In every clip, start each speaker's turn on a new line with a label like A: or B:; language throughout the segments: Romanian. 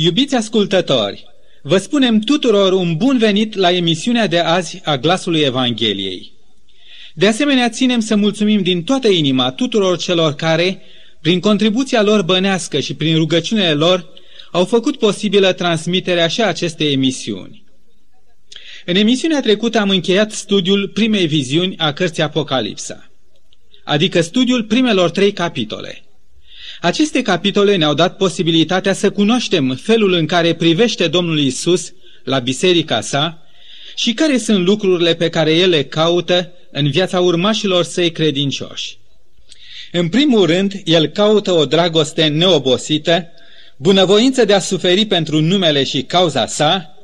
A: Iubiți ascultători, vă spunem tuturor un bun venit la emisiunea de azi a Glasului Evangheliei. De asemenea, ținem să mulțumim din toată inima tuturor celor care, prin contribuția lor bănească și prin rugăciunile lor, au făcut posibilă transmiterea și acestei emisiuni. În emisiunea trecută am încheiat studiul primei viziuni a cărții Apocalipsa, adică studiul primelor trei capitole – aceste capitole ne-au dat posibilitatea să cunoaștem felul în care privește Domnul Isus la biserica sa și care sunt lucrurile pe care el le caută în viața urmașilor săi credincioși. În primul rând, el caută o dragoste neobosită, bunăvoință de a suferi pentru numele și cauza sa,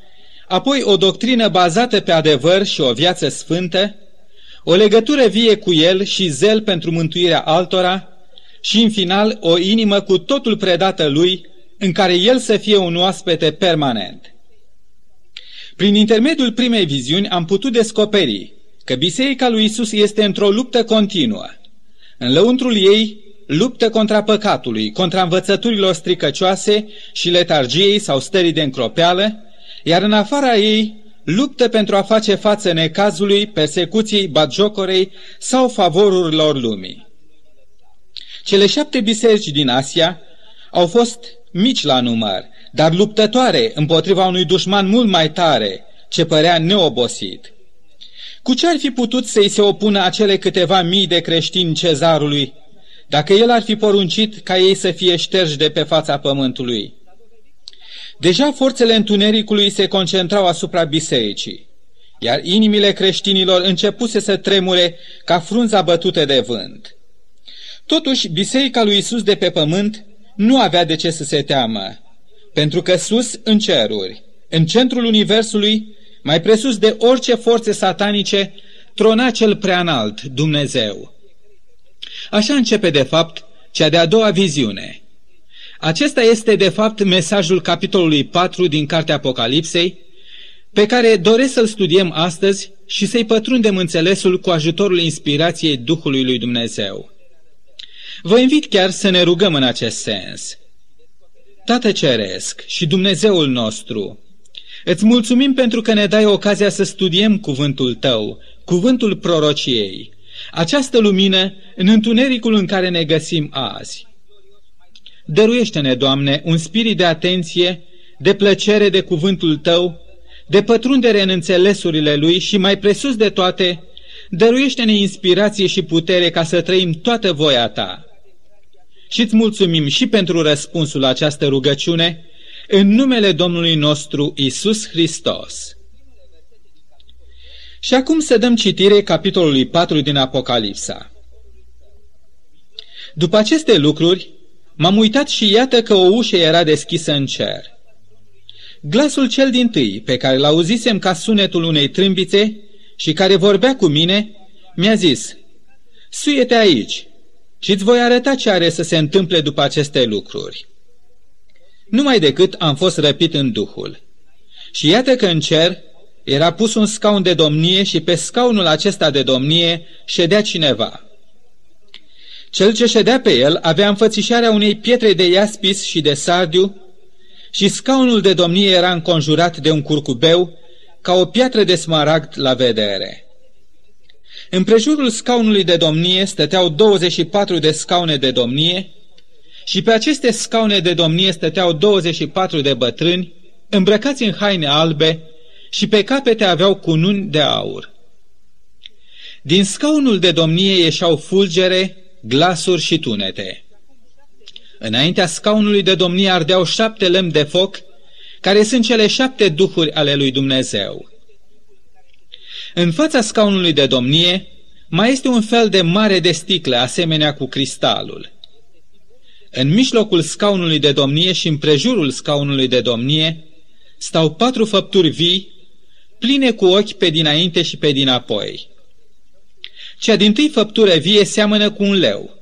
A: apoi o doctrină bazată pe adevăr și o viață sfântă, o legătură vie cu el și zel pentru mântuirea altora, și, în final, o inimă cu totul predată lui, în care el să fie un oaspete permanent. Prin intermediul primei viziuni am putut descoperi că Biserica lui Isus este într-o luptă continuă. În lăuntrul ei, luptă contra păcatului, contra învățăturilor stricăcioase și letargiei sau stării de încropeală, iar în afara ei, luptă pentru a face față necazului, persecuției, batjocorei sau favorurilor lumii. Cele șapte biserici din Asia au fost mici la număr, dar luptătoare împotriva unui dușman mult mai tare, ce părea neobosit. Cu ce ar fi putut să-i se opună acele câteva mii de creștini cezarului, dacă el ar fi poruncit ca ei să fie șterși de pe fața pământului? Deja forțele întunericului se concentrau asupra bisericii, iar inimile creștinilor începuse să tremure ca frunza bătute de vânt. Totuși, biserica lui Isus de pe pământ nu avea de ce să se teamă, pentru că sus în ceruri, în centrul universului, mai presus de orice forțe satanice, trona cel preanalt, Dumnezeu. Așa începe, de fapt, cea de-a doua viziune. Acesta este, de fapt, mesajul capitolului 4 din Cartea Apocalipsei, pe care doresc să-l studiem astăzi și să-i pătrundem înțelesul cu ajutorul inspirației Duhului lui Dumnezeu. Vă invit chiar să ne rugăm în acest sens. Tată Ceresc și Dumnezeul nostru, îți mulțumim pentru că ne dai ocazia să studiem cuvântul Tău, cuvântul prorociei, această lumină în întunericul în care ne găsim azi. Dăruiește-ne, Doamne, un spirit de atenție, de plăcere de cuvântul Tău, de pătrundere în înțelesurile Lui și mai presus de toate, dăruiește-ne inspirație și putere ca să trăim toată voia Ta și îți mulțumim și pentru răspunsul la această rugăciune în numele Domnului nostru Isus Hristos. Și acum să dăm citire capitolului 4 din Apocalipsa. După aceste lucruri, m-am uitat și iată că o ușă era deschisă în cer. Glasul cel din tâi, pe care l-auzisem ca sunetul unei trâmbițe și care vorbea cu mine, mi-a zis, Suiete aici și îți voi arăta ce are să se întâmple după aceste lucruri. Numai decât am fost răpit în Duhul. Și iată că în cer era pus un scaun de domnie și pe scaunul acesta de domnie ședea cineva. Cel ce ședea pe el avea înfățișarea unei pietre de iaspis și de sardiu și scaunul de domnie era înconjurat de un curcubeu ca o piatră de smaragd la vedere. În prejurul scaunului de domnie stăteau 24 de scaune de domnie și pe aceste scaune de domnie stăteau 24 de bătrâni îmbrăcați în haine albe și pe capete aveau cununi de aur. Din scaunul de domnie ieșeau fulgere, glasuri și tunete. Înaintea scaunului de domnie ardeau șapte lemn de foc, care sunt cele șapte duhuri ale lui Dumnezeu. În fața scaunului de domnie mai este un fel de mare de sticlă, asemenea cu cristalul. În mijlocul scaunului de domnie și în prejurul scaunului de domnie stau patru făpturi vii, pline cu ochi pe dinainte și pe dinapoi. Cea din tâi făptură vie seamănă cu un leu,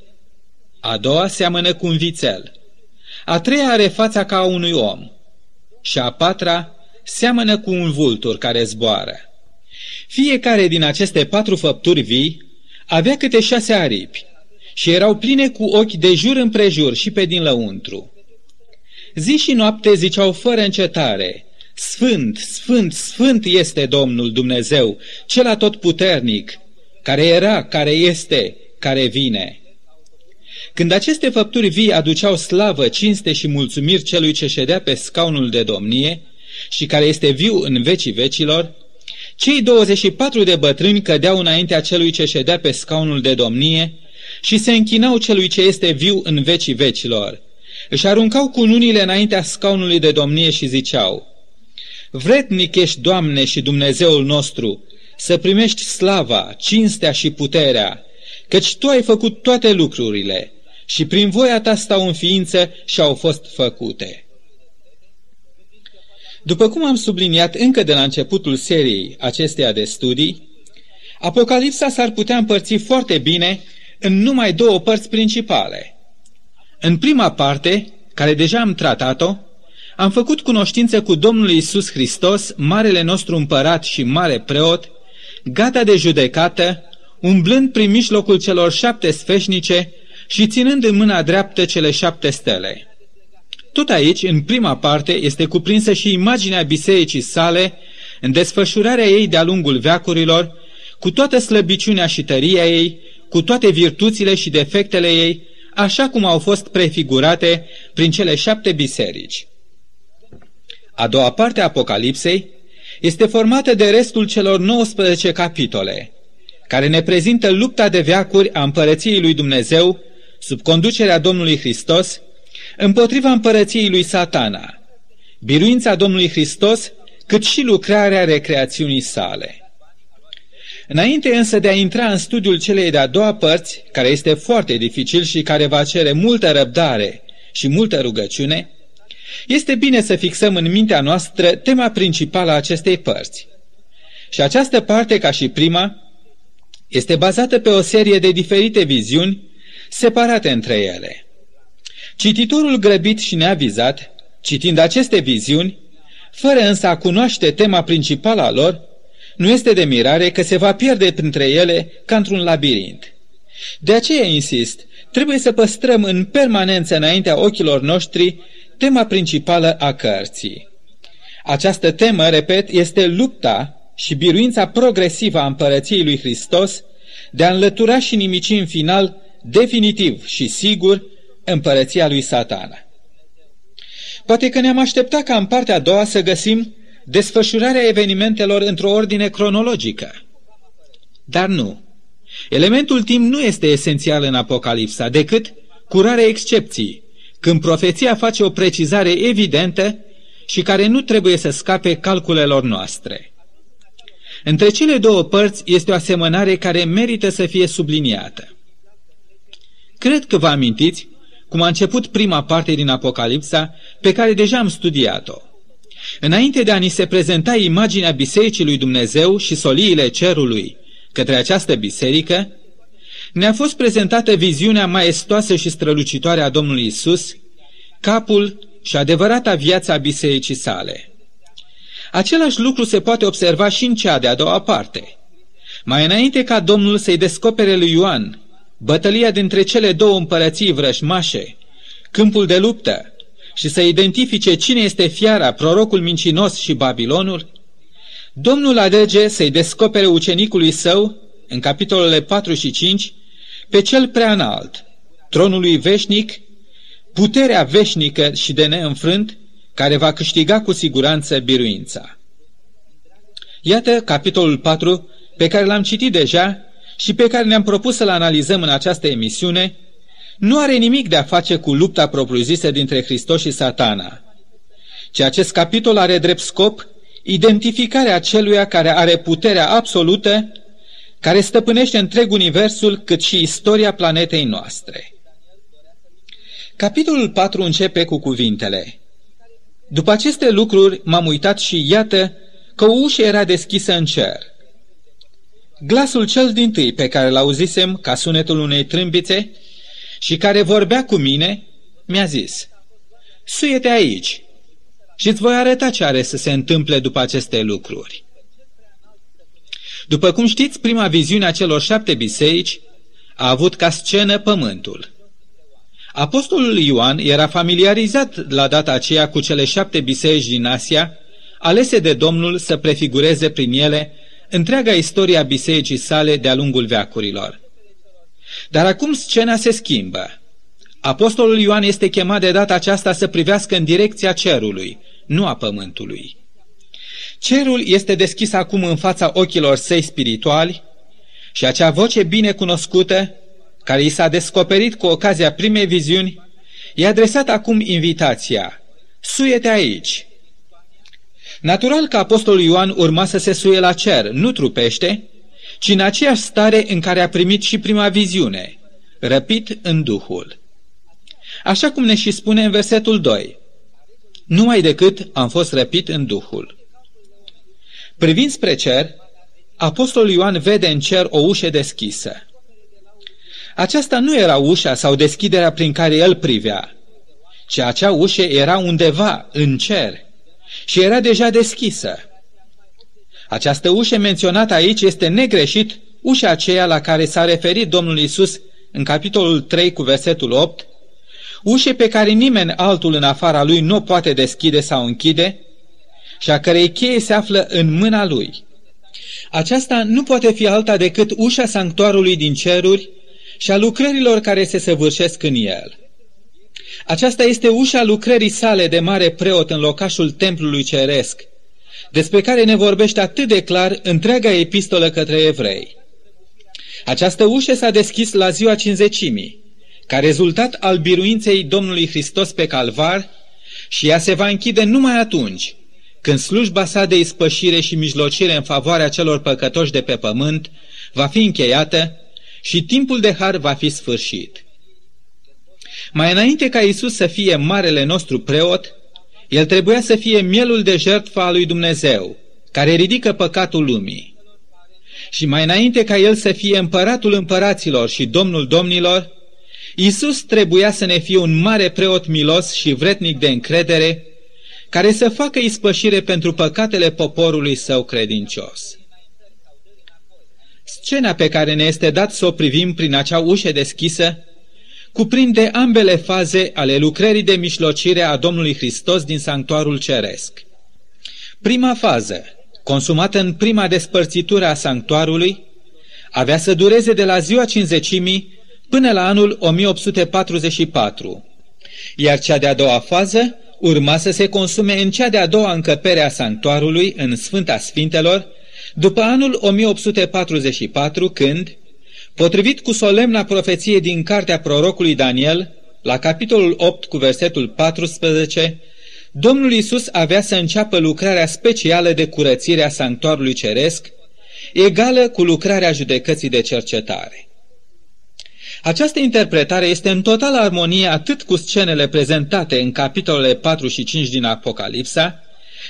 A: a doua seamănă cu un vițel, a treia are fața ca a unui om și a patra seamănă cu un vultur care zboară. Fiecare din aceste patru făpturi vii avea câte șase aripi și erau pline cu ochi de jur împrejur și pe din lăuntru. Zi și noapte ziceau fără încetare, Sfânt, Sfânt, Sfânt este Domnul Dumnezeu, cel atotputernic, care era, care este, care vine. Când aceste făpturi vii aduceau slavă, cinste și mulțumiri celui ce ședea pe scaunul de domnie și care este viu în vecii vecilor, cei 24 de bătrâni cădeau înaintea celui ce ședea pe scaunul de domnie și se închinau celui ce este viu în vecii vecilor. Își aruncau cununile înaintea scaunului de domnie și ziceau, Vretnic ești, Doamne și Dumnezeul nostru, să primești slava, cinstea și puterea, căci Tu ai făcut toate lucrurile și prin voia Ta stau în ființă și au fost făcute. După cum am subliniat încă de la începutul seriei acesteia de studii, Apocalipsa s-ar putea împărți foarte bine în numai două părți principale. În prima parte, care deja am tratat-o, am făcut cunoștință cu Domnul Isus Hristos, marele nostru împărat și mare preot, gata de judecată, umblând prin mijlocul celor șapte sfeșnice și ținând în mâna dreaptă cele șapte stele. Tot aici, în prima parte, este cuprinsă și imaginea bisericii sale, în desfășurarea ei de-a lungul veacurilor, cu toată slăbiciunea și tăria ei, cu toate virtuțile și defectele ei, așa cum au fost prefigurate prin cele șapte biserici. A doua parte a Apocalipsei este formată de restul celor 19 capitole, care ne prezintă lupta de veacuri a împărăției lui Dumnezeu sub conducerea Domnului Hristos împotriva împărăției lui Satana, biruința Domnului Hristos, cât și lucrarea recreațiunii sale. Înainte însă de a intra în studiul celei de-a doua părți, care este foarte dificil și care va cere multă răbdare și multă rugăciune, este bine să fixăm în mintea noastră tema principală a acestei părți. Și această parte, ca și prima, este bazată pe o serie de diferite viziuni separate între ele. Cititorul grăbit și neavizat, citind aceste viziuni, fără însă a cunoaște tema principală a lor, nu este de mirare că se va pierde printre ele ca într-un labirint. De aceea insist, trebuie să păstrăm în permanență înaintea ochilor noștri tema principală a cărții. Această temă, repet, este lupta și biruința progresivă a împărăției lui Hristos de a înlătura și nimici în final, definitiv și sigur, împărăția lui satana. Poate că ne-am așteptat ca în partea a doua să găsim desfășurarea evenimentelor într-o ordine cronologică. Dar nu. Elementul timp nu este esențial în Apocalipsa, decât curarea excepții, când profeția face o precizare evidentă și care nu trebuie să scape calculelor noastre. Între cele două părți este o asemănare care merită să fie subliniată. Cred că vă amintiți cum a început prima parte din Apocalipsa, pe care deja am studiat-o. Înainte de a ni se prezenta imaginea Bisericii lui Dumnezeu și soliile cerului către această biserică, ne-a fost prezentată viziunea maestoasă și strălucitoare a Domnului Isus, capul și adevărata viața bisericii sale. Același lucru se poate observa și în cea de-a doua parte. Mai înainte ca Domnul să-i descopere lui Ioan bătălia dintre cele două împărății vrășmașe, câmpul de luptă, și să identifice cine este fiara, prorocul mincinos și Babilonul, Domnul alege să-i descopere ucenicului său, în capitolele 4 și 5, pe cel prea înalt, tronului veșnic, puterea veșnică și de neînfrânt, care va câștiga cu siguranță biruința. Iată capitolul 4 pe care l-am citit deja și pe care ne-am propus să-l analizăm în această emisiune, nu are nimic de a face cu lupta propriu-zisă dintre Hristos și satana, ci acest capitol are drept scop identificarea celuia care are puterea absolută, care stăpânește întreg universul, cât și istoria planetei noastre. Capitolul 4 începe cu cuvintele După aceste lucruri m-am uitat și iată că o ușă era deschisă în cer. Glasul cel din tâi pe care l-auzisem ca sunetul unei trâmbițe și care vorbea cu mine, mi-a zis, Suiete aici și îți voi arăta ce are să se întâmple după aceste lucruri. După cum știți, prima viziune a celor șapte biserici a avut ca scenă pământul. Apostolul Ioan era familiarizat la data aceea cu cele șapte biserici din Asia, alese de Domnul să prefigureze prin ele întreaga istoria a bisericii sale de-a lungul veacurilor. Dar acum scena se schimbă. Apostolul Ioan este chemat de data aceasta să privească în direcția cerului, nu a pământului. Cerul este deschis acum în fața ochilor săi spirituali și acea voce bine cunoscută, care i s-a descoperit cu ocazia primei viziuni, i-a adresat acum invitația, suie-te aici. Natural că apostolul Ioan urma să se suie la cer, nu trupește, ci în aceeași stare în care a primit și prima viziune, răpit în Duhul. Așa cum ne și spune în versetul 2, numai decât am fost răpit în Duhul. Privind spre cer, Apostolul Ioan vede în cer o ușă deschisă. Aceasta nu era ușa sau deschiderea prin care el privea, ci acea ușă era undeva în cer și era deja deschisă. Această ușă menționată aici este negreșit ușa aceea la care s-a referit Domnul Isus în capitolul 3 cu versetul 8, ușe pe care nimeni altul în afara lui nu poate deschide sau închide și a cărei cheie se află în mâna lui. Aceasta nu poate fi alta decât ușa sanctuarului din ceruri și a lucrărilor care se săvârșesc în el. Aceasta este ușa lucrării sale de mare preot în locașul templului ceresc, despre care ne vorbește atât de clar întreaga epistolă către evrei. Această ușă s-a deschis la ziua cinzecimii, ca rezultat al biruinței Domnului Hristos pe calvar și ea se va închide numai atunci când slujba sa de ispășire și mijlocire în favoarea celor păcătoși de pe pământ va fi încheiată și timpul de har va fi sfârșit. Mai înainte ca Isus să fie marele nostru preot, el trebuia să fie mielul de jertfă a lui Dumnezeu, care ridică păcatul lumii. Și mai înainte ca el să fie împăratul împăraților și domnul domnilor, Isus trebuia să ne fie un mare preot milos și vretnic de încredere, care să facă ispășire pentru păcatele poporului său credincios. Scena pe care ne este dat să o privim prin acea ușă deschisă cuprinde ambele faze ale lucrării de mișlocire a Domnului Hristos din sanctuarul ceresc. Prima fază, consumată în prima despărțitură a sanctuarului, avea să dureze de la ziua cinzecimii până la anul 1844, iar cea de-a doua fază urma să se consume în cea de-a doua încăpere a sanctuarului în Sfânta Sfintelor, după anul 1844, când, potrivit cu solemna profeție din cartea prorocului Daniel, la capitolul 8 cu versetul 14, Domnul Isus avea să înceapă lucrarea specială de curățire a sanctuarului ceresc, egală cu lucrarea judecății de cercetare. Această interpretare este în totală armonie atât cu scenele prezentate în capitolele 4 și 5 din Apocalipsa,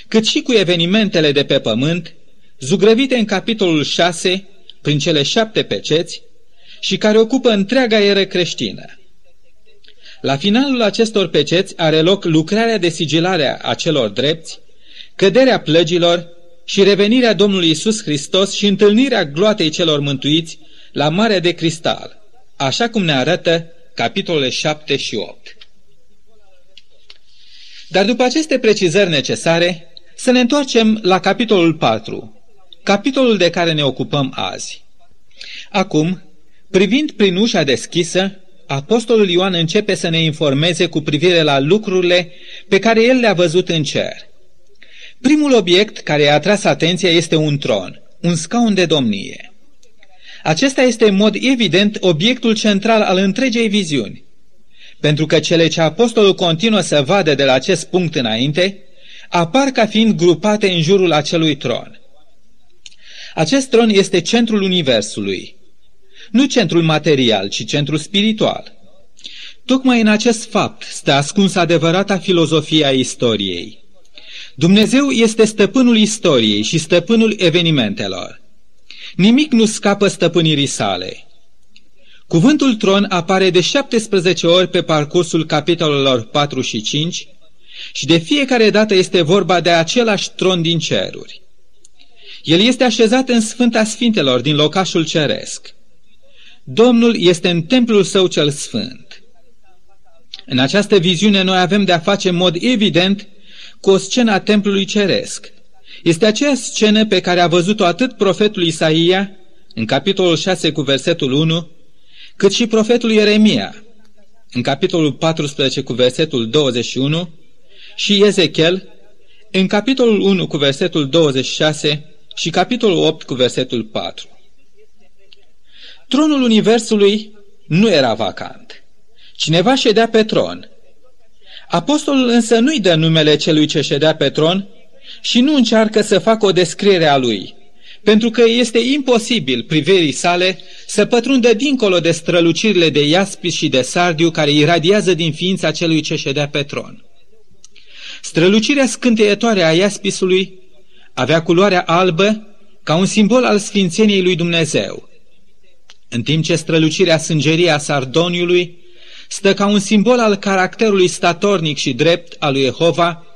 A: cât și cu evenimentele de pe pământ, zugrăvite în capitolul 6 prin cele șapte peceți și care ocupă întreaga eră creștină. La finalul acestor peceți are loc lucrarea de sigilare a celor drepți, căderea plăgilor și revenirea Domnului Isus Hristos și întâlnirea gloatei celor mântuiți la Marea de Cristal – așa cum ne arată capitolele 7 și 8. Dar după aceste precizări necesare, să ne întoarcem la capitolul 4, capitolul de care ne ocupăm azi. Acum, privind prin ușa deschisă, Apostolul Ioan începe să ne informeze cu privire la lucrurile pe care el le-a văzut în cer. Primul obiect care a atras atenția este un tron, un scaun de domnie. Acesta este în mod evident obiectul central al întregei viziuni. Pentru că cele ce apostolul continuă să vadă de la acest punct înainte, apar ca fiind grupate în jurul acelui tron. Acest tron este centrul universului, nu centrul material, ci centrul spiritual. Tocmai în acest fapt stă ascuns adevărata filozofia istoriei. Dumnezeu este stăpânul istoriei și stăpânul evenimentelor. Nimic nu scapă stăpânirii sale. Cuvântul tron apare de 17 ori pe parcursul capitolelor 4 și 5 și de fiecare dată este vorba de același tron din ceruri. El este așezat în Sfânta Sfintelor din locașul ceresc. Domnul este în templul său cel sfânt. În această viziune noi avem de a face în mod evident cu o scenă a templului ceresc. Este aceea scenă pe care a văzut-o atât profetul Isaia, în capitolul 6 cu versetul 1, cât și profetul Ieremia, în capitolul 14 cu versetul 21, și Ezechiel, în capitolul 1 cu versetul 26 și capitolul 8 cu versetul 4. Tronul Universului nu era vacant. Cineva ședea pe tron. Apostolul însă nu-i dă numele celui ce ședea pe tron și nu încearcă să facă o descriere a lui, pentru că este imposibil privirii sale să pătrundă dincolo de strălucirile de iaspis și de sardiu care iradiază din ființa celui ce ședea pe tron. Strălucirea scânteietoare a iaspisului avea culoarea albă ca un simbol al sfințeniei lui Dumnezeu, în timp ce strălucirea sângerie a sardoniului stă ca un simbol al caracterului statornic și drept al lui Jehova,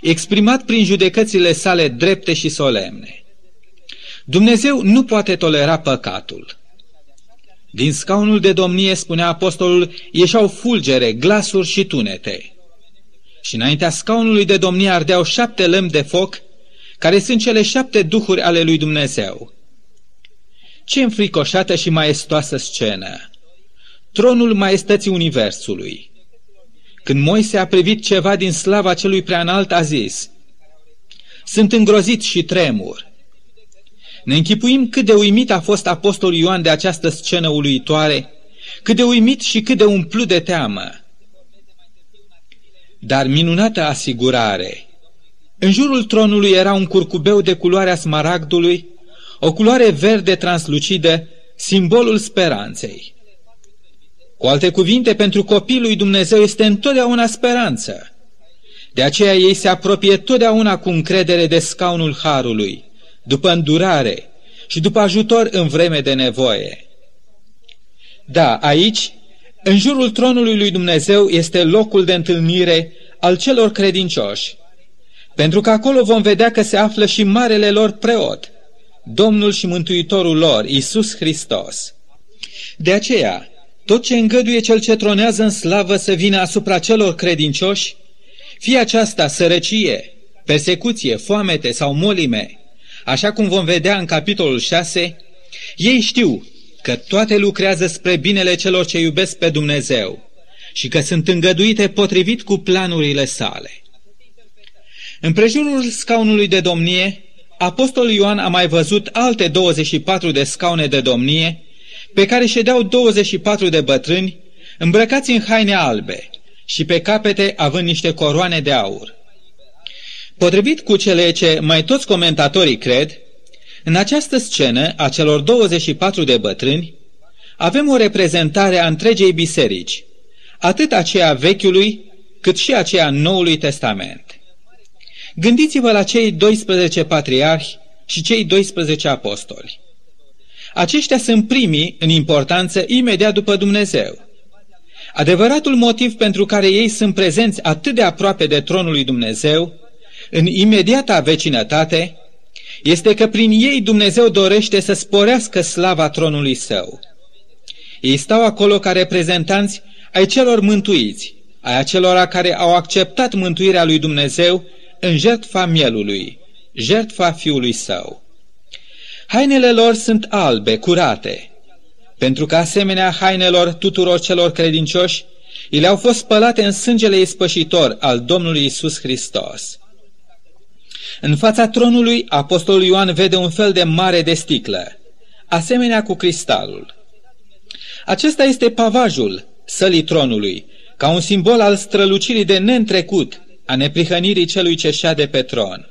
A: exprimat prin judecățile sale drepte și solemne. Dumnezeu nu poate tolera păcatul. Din scaunul de domnie, spunea apostolul, ieșau fulgere, glasuri și tunete. Și înaintea scaunului de domnie ardeau șapte lămpi de foc, care sunt cele șapte duhuri ale lui Dumnezeu. Ce înfricoșată și maestoasă scenă! Tronul maestății Universului. Când Moise a privit ceva din slava celui preanalt, a zis, Sunt îngrozit și tremur. Ne închipuim cât de uimit a fost apostolul Ioan de această scenă uluitoare, cât de uimit și cât de umplut de teamă. Dar minunată asigurare! În jurul tronului era un curcubeu de culoarea smaragdului, o culoare verde translucidă, simbolul speranței. Cu alte cuvinte, pentru copilul lui Dumnezeu este întotdeauna speranță. De aceea ei se apropie totdeauna cu încredere de scaunul Harului, după îndurare și după ajutor în vreme de nevoie. Da, aici, în jurul tronului lui Dumnezeu este locul de întâlnire al celor credincioși, pentru că acolo vom vedea că se află și marele lor preot, Domnul și Mântuitorul lor, Isus Hristos. De aceea, tot ce îngăduie cel ce tronează în slavă să vină asupra celor credincioși, fie aceasta sărăcie, persecuție, foamete sau molime, așa cum vom vedea în capitolul 6, ei știu că toate lucrează spre binele celor ce iubesc pe Dumnezeu și că sunt îngăduite potrivit cu planurile sale. În prejurul scaunului de domnie, Apostolul Ioan a mai văzut alte 24 de scaune de domnie, pe care ședeau 24 de bătrâni, îmbrăcați în haine albe și pe capete având niște coroane de aur. Potrivit cu cele ce mai toți comentatorii cred, în această scenă a celor 24 de bătrâni, avem o reprezentare a întregei biserici, atât aceea Vechiului, cât și aceea Noului Testament. Gândiți-vă la cei 12 patriarhi și cei 12 apostoli. Aceștia sunt primii în importanță imediat după Dumnezeu. Adevăratul motiv pentru care ei sunt prezenți atât de aproape de tronul lui Dumnezeu, în imediata vecinătate, este că prin ei Dumnezeu dorește să sporească slava tronului său. Ei stau acolo ca reprezentanți ai celor mântuiți, ai acelora care au acceptat mântuirea lui Dumnezeu în jertfa mielului, jertfa fiului său. Hainele lor sunt albe, curate, pentru că asemenea hainelor tuturor celor credincioși, ele au fost spălate în sângele ispășitor al Domnului Isus Hristos. În fața tronului, Apostolul Ioan vede un fel de mare de sticlă, asemenea cu cristalul. Acesta este pavajul sălii tronului, ca un simbol al strălucirii de neîntrecut a neprihănirii celui ce șade pe tron.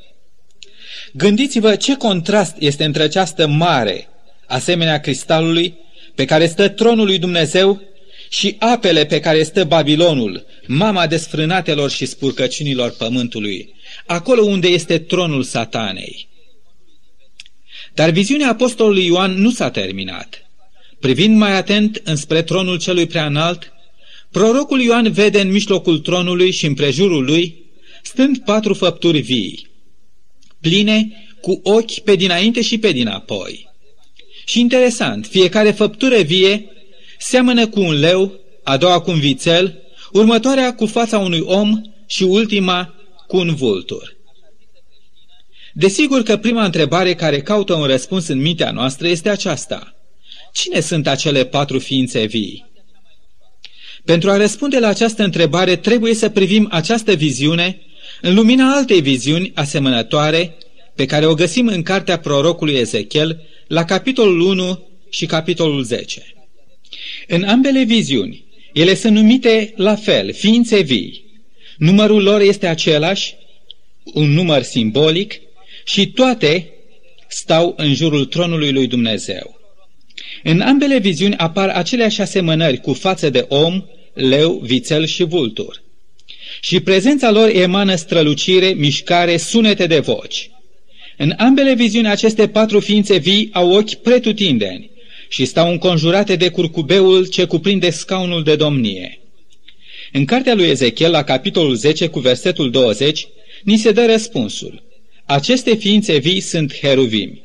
A: Gândiți-vă ce contrast este între această mare, asemenea cristalului, pe care stă tronul lui Dumnezeu și apele pe care stă Babilonul, mama desfrânatelor și spurcăciunilor pământului, acolo unde este tronul satanei. Dar viziunea apostolului Ioan nu s-a terminat. Privind mai atent înspre tronul celui preanalt, prorocul Ioan vede în mijlocul tronului și în prejurul lui stând patru făpturi vii, pline cu ochi pe dinainte și pe dinapoi. Și interesant, fiecare făptură vie seamănă cu un leu, a doua cu un vițel, următoarea cu fața unui om și ultima cu un vultur. Desigur că prima întrebare care caută un răspuns în mintea noastră este aceasta. Cine sunt acele patru ființe vii? Pentru a răspunde la această întrebare trebuie să privim această viziune în lumina altei viziuni asemănătoare pe care o găsim în cartea prorocului Ezechiel la capitolul 1 și capitolul 10. În ambele viziuni, ele sunt numite la fel, ființe vii. Numărul lor este același, un număr simbolic, și toate stau în jurul tronului lui Dumnezeu. În ambele viziuni apar aceleași asemănări cu față de om, leu, vițel și vultur. Și prezența lor emană strălucire, mișcare, sunete de voci. În ambele viziuni aceste patru ființe vii au ochi pretutindeni și stau înconjurate de curcubeul ce cuprinde scaunul de domnie. În cartea lui Ezechiel, la capitolul 10, cu versetul 20, ni se dă răspunsul. Aceste ființe vii sunt heruvimi.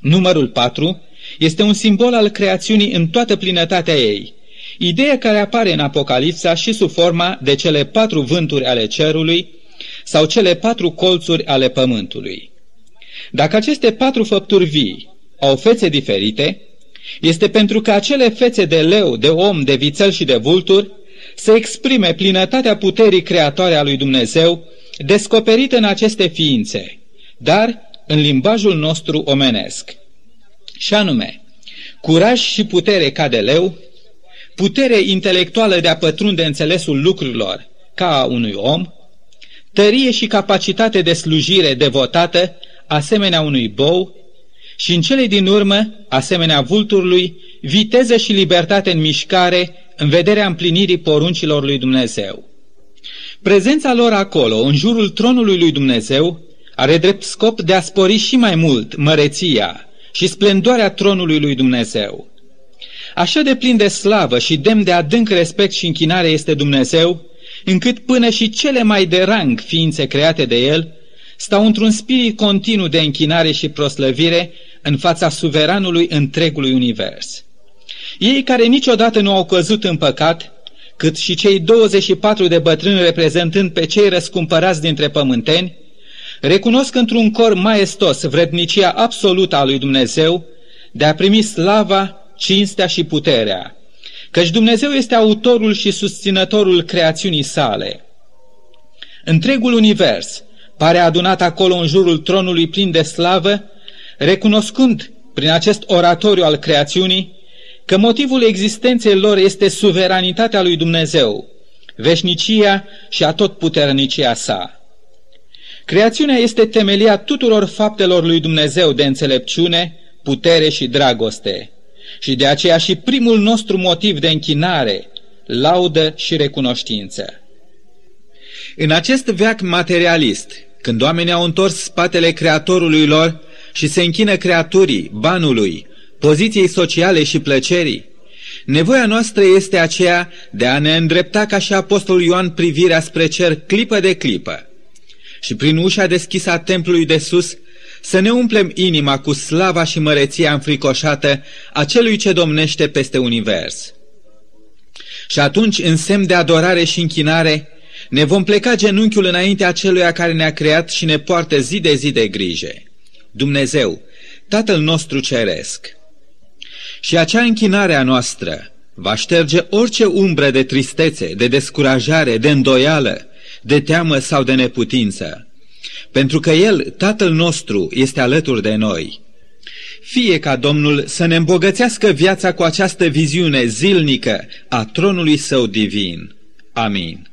A: Numărul 4 este un simbol al creațiunii în toată plinătatea ei, ideea care apare în Apocalipsa și sub forma de cele patru vânturi ale cerului sau cele patru colțuri ale pământului. Dacă aceste patru făpturi vii au fețe diferite, este pentru că acele fețe de leu, de om, de vițel și de vulturi să exprime plinătatea puterii creatoare a lui Dumnezeu descoperită în aceste ființe, dar în limbajul nostru omenesc. Și anume, curaj și putere ca de leu, putere intelectuală de a pătrunde înțelesul lucrurilor ca a unui om, tărie și capacitate de slujire devotată, asemenea unui bou, și în cele din urmă, asemenea vulturului, viteză și libertate în mișcare în vederea împlinirii poruncilor lui Dumnezeu. Prezența lor acolo, în jurul tronului lui Dumnezeu, are drept scop de a spori și mai mult măreția și splendoarea tronului lui Dumnezeu. Așa de plin de slavă și demn de adânc respect și închinare este Dumnezeu, încât până și cele mai de rang ființe create de El stau într-un spirit continuu de închinare și proslăvire în fața suveranului întregului univers. Ei care niciodată nu au căzut în păcat, cât și cei 24 de bătrâni reprezentând pe cei răscumpărați dintre pământeni, recunosc într-un cor maestos vrednicia absolută a lui Dumnezeu de a primi slava, cinstea și puterea, căci Dumnezeu este autorul și susținătorul creațiunii sale. Întregul univers pare adunat acolo în jurul tronului plin de slavă, recunoscând prin acest oratoriu al creațiunii că motivul existenței lor este suveranitatea lui Dumnezeu, veșnicia și atotputernicia sa. Creațiunea este temelia tuturor faptelor lui Dumnezeu de înțelepciune, putere și dragoste și de aceea și primul nostru motiv de închinare, laudă și recunoștință. În acest veac materialist, când oamenii au întors spatele creatorului lor și se închină creaturii, banului, poziției sociale și plăcerii. Nevoia noastră este aceea de a ne îndrepta ca și Apostolul Ioan privirea spre cer clipă de clipă și prin ușa deschisă a templului de sus să ne umplem inima cu slava și măreția înfricoșată a celui ce domnește peste univers. Și atunci, în semn de adorare și închinare, ne vom pleca genunchiul înaintea celuia care ne-a creat și ne poartă zi de zi de grijă. Dumnezeu, Tatăl nostru Ceresc. Și acea închinare a noastră va șterge orice umbră de tristețe, de descurajare, de îndoială, de teamă sau de neputință. Pentru că El, Tatăl nostru, este alături de noi. Fie ca Domnul să ne îmbogățească viața cu această viziune zilnică a tronului său divin. Amin.